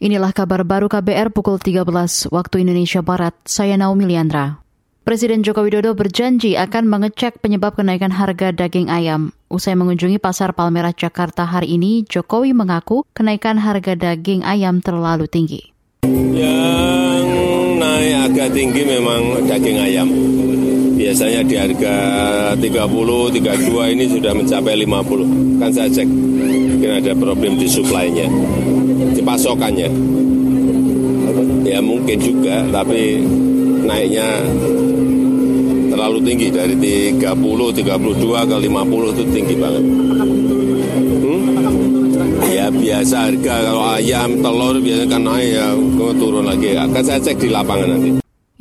Inilah kabar baru KBR pukul 13 waktu Indonesia Barat. Saya Naomi Liandra. Presiden Joko Widodo berjanji akan mengecek penyebab kenaikan harga daging ayam. Usai mengunjungi pasar Palmerah Jakarta hari ini, Jokowi mengaku kenaikan harga daging ayam terlalu tinggi. Yang naik agak tinggi memang daging ayam. Biasanya di harga 30, 32 ini sudah mencapai 50. Kan saya cek, mungkin ada problem di suplainya di pasokannya. Ya mungkin juga, tapi naiknya terlalu tinggi dari 30, 32 ke 50 itu tinggi banget. Hmm? Ya biasa harga kalau ayam, telur biasanya kan naik ya turun lagi. Akan saya cek di lapangan nanti.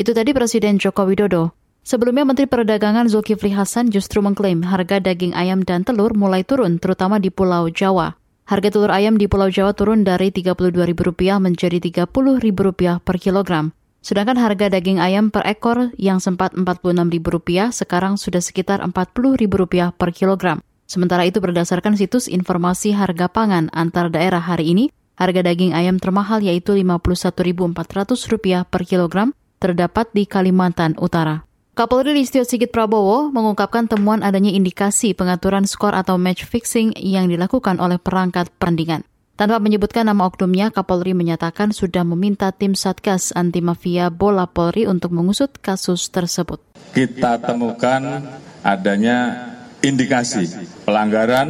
Itu tadi Presiden Joko Widodo. Sebelumnya Menteri Perdagangan Zulkifli Hasan justru mengklaim harga daging ayam dan telur mulai turun, terutama di Pulau Jawa. Harga telur ayam di Pulau Jawa turun dari Rp32.000 menjadi Rp30.000 per kilogram. Sedangkan harga daging ayam per ekor yang sempat Rp46.000 sekarang sudah sekitar Rp40.000 per kilogram. Sementara itu berdasarkan situs informasi harga pangan antar daerah hari ini, harga daging ayam termahal yaitu Rp51.400 per kilogram terdapat di Kalimantan Utara. Kapolri Listio Sigit Prabowo mengungkapkan temuan adanya indikasi pengaturan skor atau match fixing yang dilakukan oleh perangkat perandingan. Tanpa menyebutkan nama oknumnya, Kapolri menyatakan sudah meminta tim Satgas Anti Mafia Bola Polri untuk mengusut kasus tersebut. Kita temukan adanya indikasi pelanggaran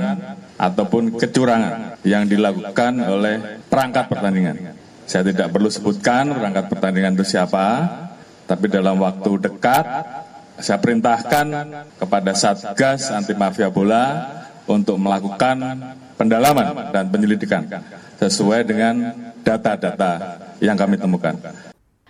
ataupun kecurangan yang dilakukan oleh perangkat pertandingan. Saya tidak perlu sebutkan perangkat pertandingan itu siapa, tapi dalam waktu dekat saya perintahkan kepada Satgas Anti Mafia Bola untuk melakukan pendalaman dan penyelidikan sesuai dengan data-data yang kami temukan.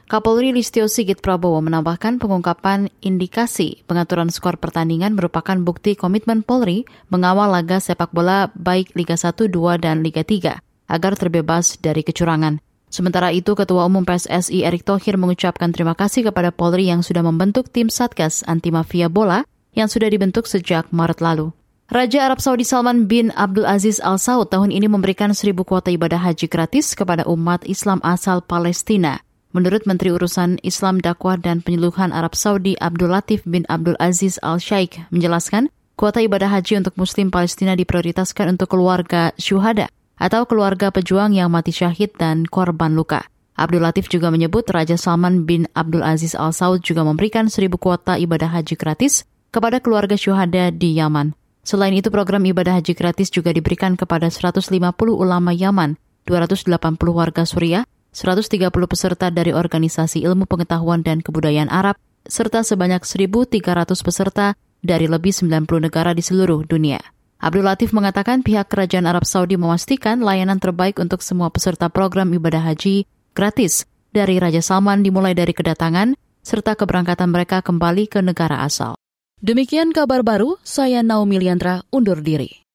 Kapolri Listio Sigit Prabowo menambahkan pengungkapan indikasi pengaturan skor pertandingan merupakan bukti komitmen Polri mengawal laga sepak bola baik Liga 1, 2, dan Liga 3 agar terbebas dari kecurangan. Sementara itu, Ketua Umum PSSI Erick Thohir mengucapkan terima kasih kepada Polri yang sudah membentuk tim Satgas Anti Mafia Bola yang sudah dibentuk sejak Maret lalu. Raja Arab Saudi Salman bin Abdul Aziz Al Saud tahun ini memberikan seribu kuota ibadah haji gratis kepada umat Islam asal Palestina. Menurut Menteri Urusan Islam Dakwah dan Penyeluhan Arab Saudi Abdul Latif bin Abdul Aziz Al Sheikh menjelaskan, kuota ibadah haji untuk Muslim Palestina diprioritaskan untuk keluarga syuhada atau keluarga pejuang yang mati syahid dan korban luka. Abdul Latif juga menyebut Raja Salman bin Abdul Aziz Al Saud juga memberikan seribu kuota ibadah haji gratis kepada keluarga syuhada di Yaman. Selain itu, program ibadah haji gratis juga diberikan kepada 150 ulama Yaman, 280 warga Suriah, 130 peserta dari organisasi ilmu pengetahuan dan kebudayaan Arab, serta sebanyak 1.300 peserta dari lebih 90 negara di seluruh dunia. Abdul Latif mengatakan pihak kerajaan Arab Saudi memastikan layanan terbaik untuk semua peserta program ibadah haji gratis dari Raja Salman dimulai dari kedatangan serta keberangkatan mereka kembali ke negara asal. Demikian kabar baru, saya Naomi Liandra undur diri.